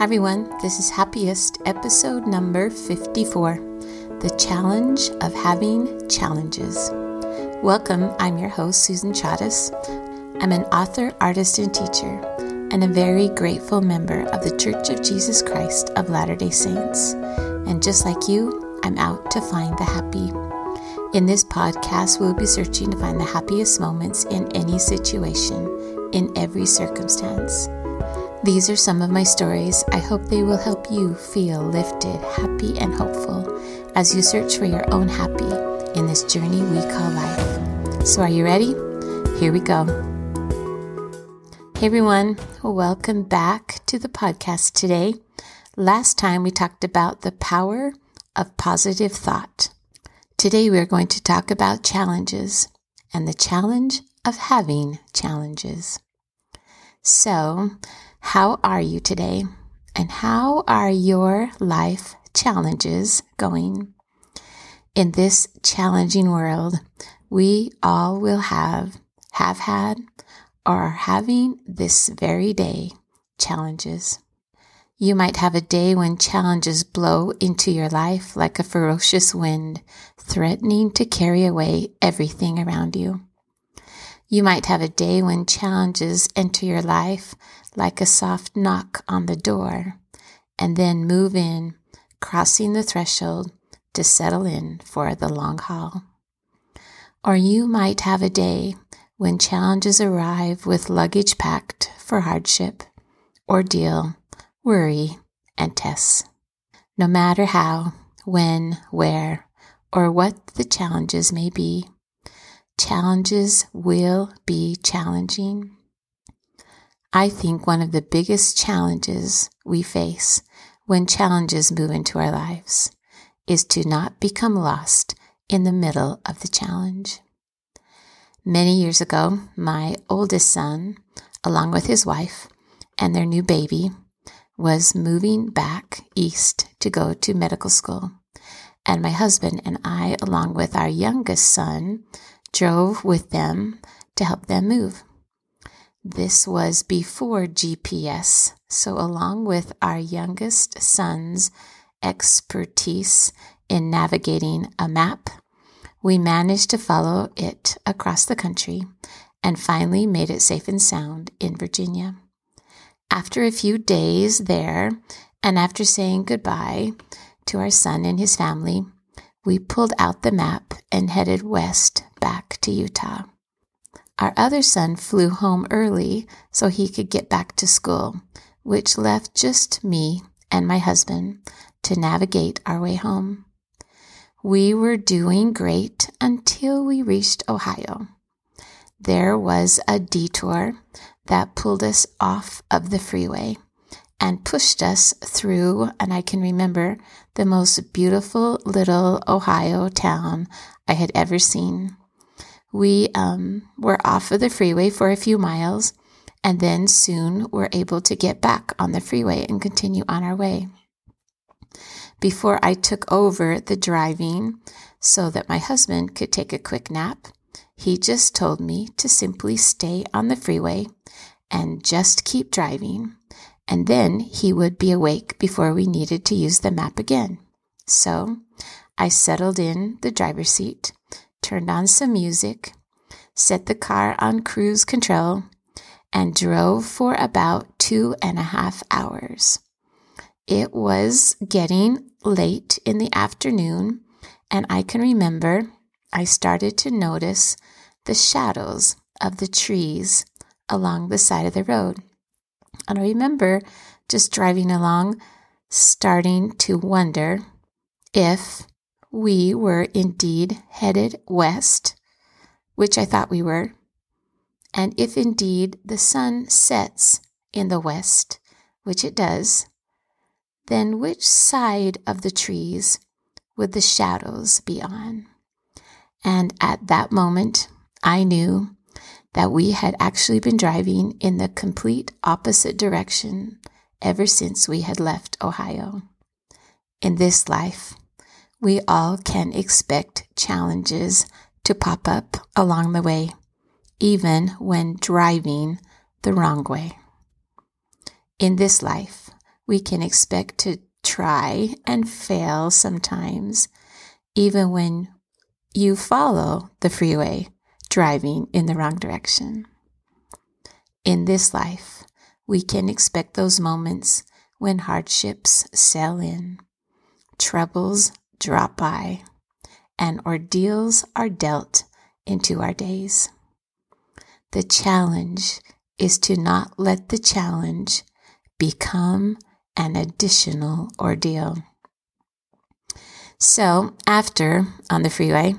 Hi everyone, this is Happiest, episode number 54 The Challenge of Having Challenges. Welcome, I'm your host, Susan Chavez. I'm an author, artist, and teacher, and a very grateful member of the Church of Jesus Christ of Latter day Saints. And just like you, I'm out to find the happy. In this podcast, we'll be searching to find the happiest moments in any situation, in every circumstance. These are some of my stories. I hope they will help you feel lifted, happy, and hopeful as you search for your own happy in this journey we call life. So, are you ready? Here we go. Hey everyone, welcome back to the podcast today. Last time we talked about the power of positive thought. Today we are going to talk about challenges and the challenge of having challenges. So, how are you today? And how are your life challenges going? In this challenging world, we all will have, have had, or are having this very day challenges. You might have a day when challenges blow into your life like a ferocious wind, threatening to carry away everything around you. You might have a day when challenges enter your life like a soft knock on the door and then move in, crossing the threshold to settle in for the long haul. Or you might have a day when challenges arrive with luggage packed for hardship, ordeal, worry, and tests. No matter how, when, where, or what the challenges may be, challenges will be challenging. I think one of the biggest challenges we face when challenges move into our lives is to not become lost in the middle of the challenge. Many years ago, my oldest son, along with his wife and their new baby, was moving back east to go to medical school. And my husband and I, along with our youngest son, drove with them to help them move. This was before GPS, so along with our youngest son's expertise in navigating a map, we managed to follow it across the country and finally made it safe and sound in Virginia. After a few days there, and after saying goodbye to our son and his family, we pulled out the map and headed west back to Utah. Our other son flew home early so he could get back to school, which left just me and my husband to navigate our way home. We were doing great until we reached Ohio. There was a detour that pulled us off of the freeway and pushed us through, and I can remember the most beautiful little Ohio town I had ever seen we um, were off of the freeway for a few miles and then soon were able to get back on the freeway and continue on our way. Before I took over the driving so that my husband could take a quick nap, he just told me to simply stay on the freeway and just keep driving, and then he would be awake before we needed to use the map again. So I settled in the driver's seat turned on some music, set the car on cruise control, and drove for about two and a half hours. It was getting late in the afternoon, and I can remember I started to notice the shadows of the trees along the side of the road. And I remember just driving along, starting to wonder if we were indeed headed west, which I thought we were, and if indeed the sun sets in the west, which it does, then which side of the trees would the shadows be on? And at that moment, I knew that we had actually been driving in the complete opposite direction ever since we had left Ohio. In this life, we all can expect challenges to pop up along the way, even when driving the wrong way. In this life, we can expect to try and fail sometimes, even when you follow the freeway driving in the wrong direction. In this life, we can expect those moments when hardships sail in, troubles drop by, and ordeals are dealt into our days. The challenge is to not let the challenge become an additional ordeal. So, after on the freeway,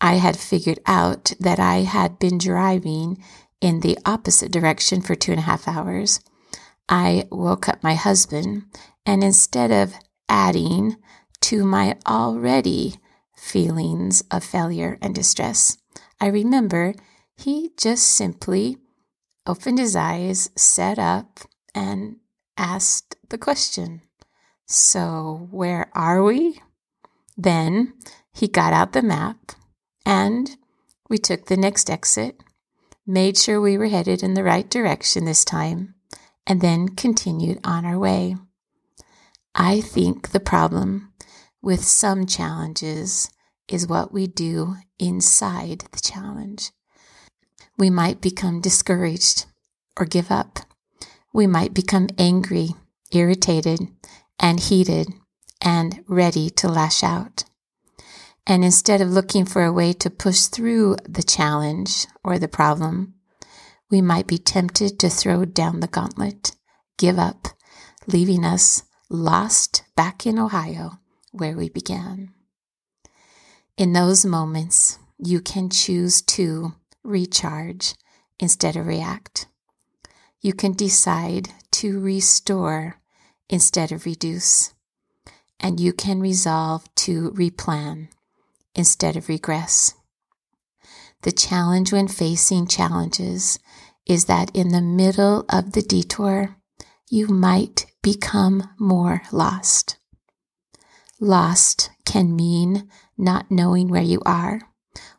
I had figured out that I had been driving in the opposite direction for two and a half hours. I woke up my husband, and instead of adding to my already feelings of failure and distress, I remember he just simply opened his eyes, sat up, and asked the question So, where are we? Then he got out the map and we took the next exit, made sure we were headed in the right direction this time, and then continued on our way. I think the problem with some challenges is what we do inside the challenge. We might become discouraged or give up. We might become angry, irritated, and heated, and ready to lash out. And instead of looking for a way to push through the challenge or the problem, we might be tempted to throw down the gauntlet, give up, leaving us lost back in Ohio where we began. In those moments, you can choose to recharge instead of react. You can decide to restore instead of reduce. And you can resolve to replan instead of regress. The challenge when facing challenges is that in the middle of the detour, you might become more lost. Lost can mean not knowing where you are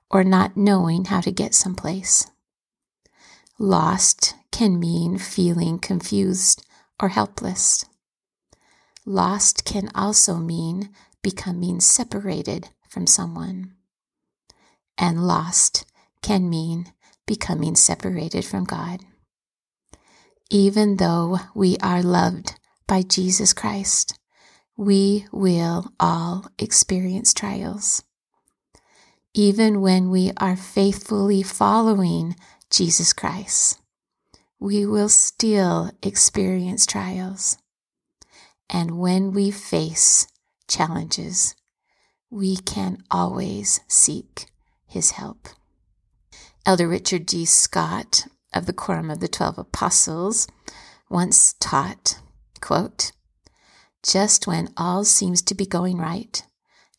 or not knowing how to get someplace. Lost can mean feeling confused or helpless. Lost can also mean becoming separated from someone. And lost can mean becoming separated from God. Even though we are loved by Jesus Christ, we will all experience trials. Even when we are faithfully following Jesus Christ, we will still experience trials. And when we face challenges, we can always seek his help. Elder Richard G. Scott of the Quorum of the Twelve Apostles once taught, quote, just when all seems to be going right,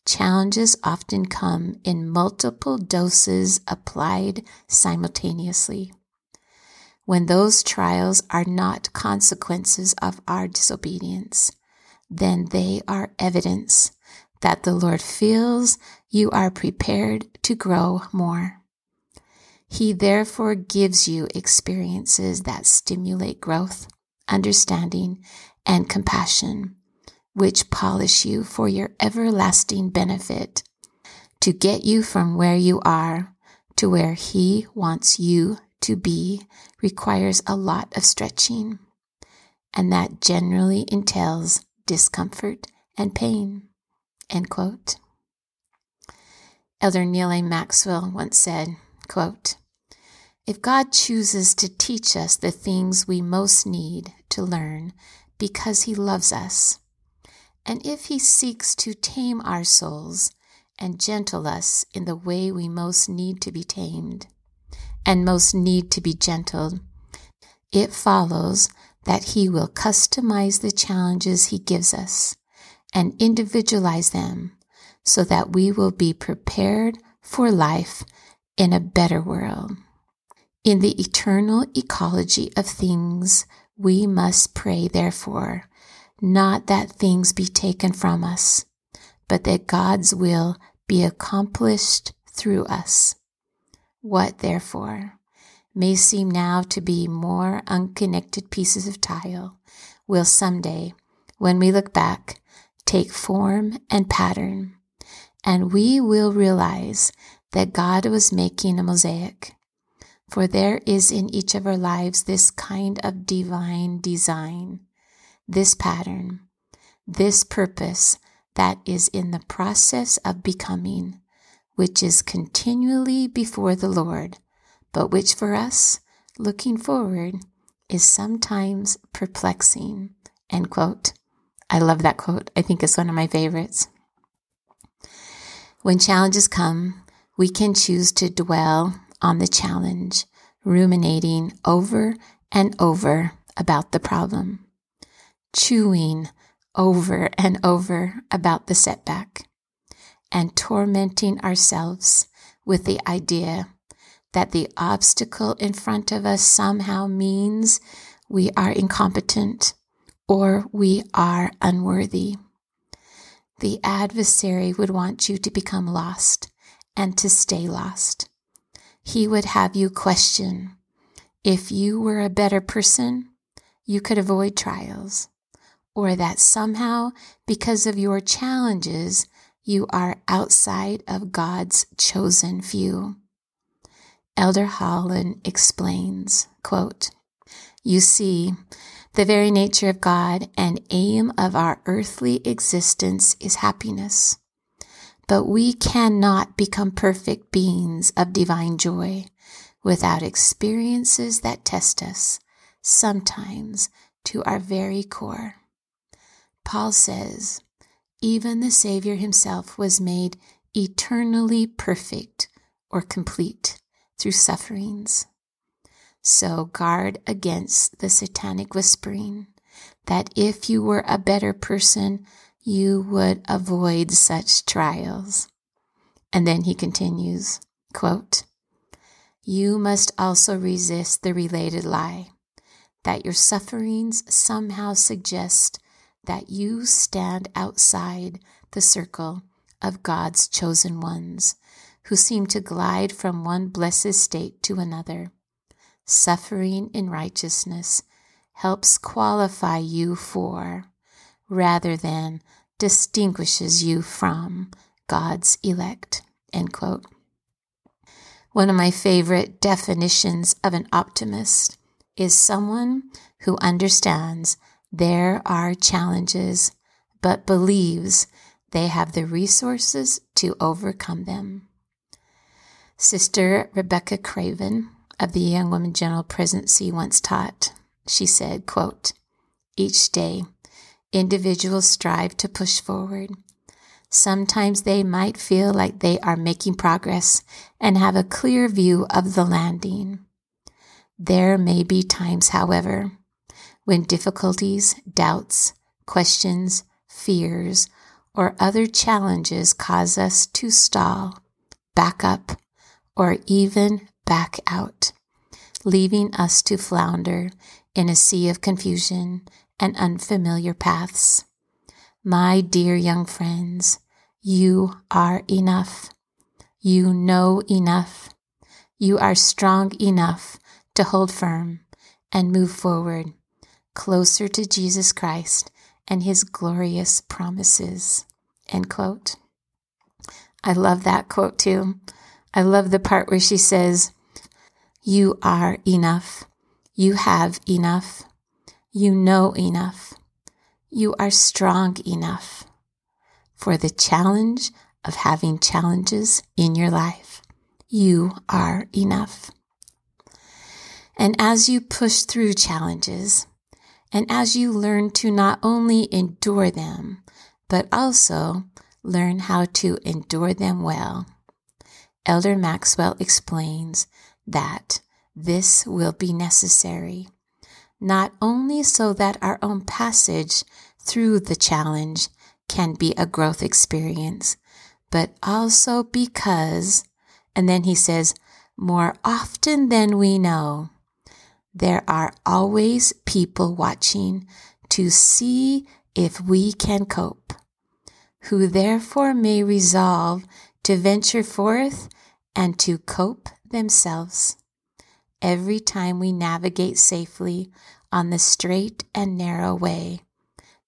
challenges often come in multiple doses applied simultaneously. When those trials are not consequences of our disobedience, then they are evidence that the Lord feels you are prepared to grow more. He therefore gives you experiences that stimulate growth, understanding, and compassion, which polish you for your everlasting benefit to get you from where you are to where He wants you to be requires a lot of stretching, and that generally entails discomfort and pain. End quote. Elder Neal A. Maxwell once said, quote, If God chooses to teach us the things we most need to learn because He loves us, and if He seeks to tame our souls and gentle us in the way we most need to be tamed and most need to be gentled, it follows that He will customize the challenges He gives us and individualize them so that we will be prepared for life in a better world. In the eternal ecology of things, we must pray, therefore, not that things be taken from us, but that God's will be accomplished through us. What, therefore, may seem now to be more unconnected pieces of tile will someday when we look back, take form and pattern, and we will realize that God was making a mosaic. For there is in each of our lives this kind of divine design, this pattern, this purpose that is in the process of becoming, which is continually before the Lord, but which for us, looking forward, is sometimes perplexing. End quote. I love that quote. I think it's one of my favorites. When challenges come, we can choose to dwell on the challenge, ruminating over and over about the problem, chewing over and over about the setback, and tormenting ourselves with the idea that the obstacle in front of us somehow means we are incompetent or we are unworthy. The adversary would want you to become lost and to stay lost. He would have you question if you were a better person, you could avoid trials, or that somehow, because of your challenges, you are outside of God's chosen few. Elder Holland explains, quote, You see, the very nature of God and aim of our earthly existence is happiness. But we cannot become perfect beings of divine joy without experiences that test us, sometimes to our very core. Paul says, even the Savior himself was made eternally perfect or complete through sufferings. So guard against the satanic whispering that if you were a better person, you would avoid such trials. And then he continues, quote, You must also resist the related lie that your sufferings somehow suggest that you stand outside the circle of God's chosen ones who seem to glide from one blessed state to another suffering in righteousness helps qualify you for rather than distinguishes you from God's elect. One of my favorite definitions of an optimist is someone who understands there are challenges but believes they have the resources to overcome them. Sister Rebecca Craven of the Young Women General Presidency once taught. She said, quote, Each day, individuals strive to push forward. Sometimes they might feel like they are making progress and have a clear view of the landing. There may be times, however, when difficulties, doubts, questions, fears, or other challenges cause us to stall, back up, or even back out, leaving us to flounder in a sea of confusion and unfamiliar paths. My dear young friends, you are enough. You know enough. You are strong enough to hold firm and move forward closer to Jesus Christ and his glorious promises. End quote. I love that quote too. I love the part where she says, You are enough. You have enough. You know enough. You are strong enough for the challenge of having challenges in your life. You are enough. And as you push through challenges, and as you learn to not only endure them, but also learn how to endure them well, Elder Maxwell explains that this will be necessary, not only so that our own passage through the challenge can be a growth experience, but also because, and then he says, more often than we know, there are always people watching to see if we can cope, who therefore may resolve to venture forth and to cope themselves. Every time we navigate safely on the straight and narrow way,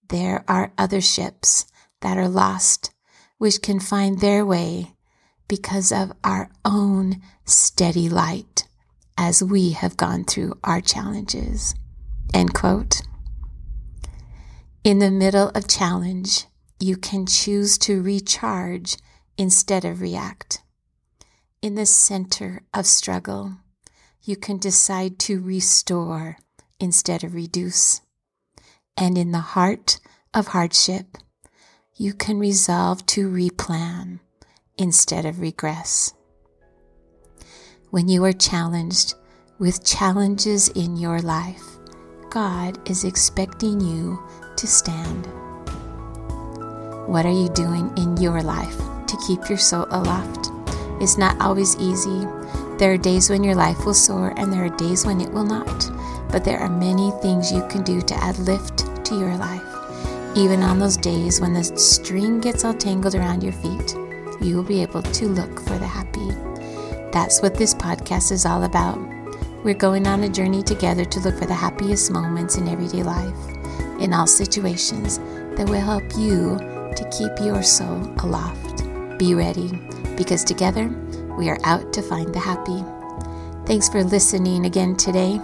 there are other ships that are lost, which can find their way because of our own steady light as we have gone through our challenges. End quote. In the middle of challenge, you can choose to recharge instead of react. In the center of struggle, you can decide to restore instead of reduce. And in the heart of hardship, you can resolve to replan instead of regress. When you are challenged with challenges in your life, God is expecting you to stand. What are you doing in your life to keep your soul aloft? It's not always easy. There are days when your life will soar and there are days when it will not. But there are many things you can do to add lift to your life. Even on those days when the string gets all tangled around your feet, you will be able to look for the happy. That's what this podcast is all about. We're going on a journey together to look for the happiest moments in everyday life, in all situations that will help you to keep your soul aloft. Be ready, because together we are out to find the happy. Thanks for listening again today.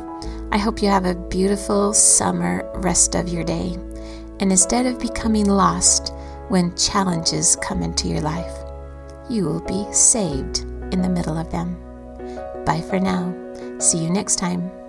I hope you have a beautiful summer rest of your day. And instead of becoming lost when challenges come into your life, you will be saved in the middle of them. Bye for now. See you next time.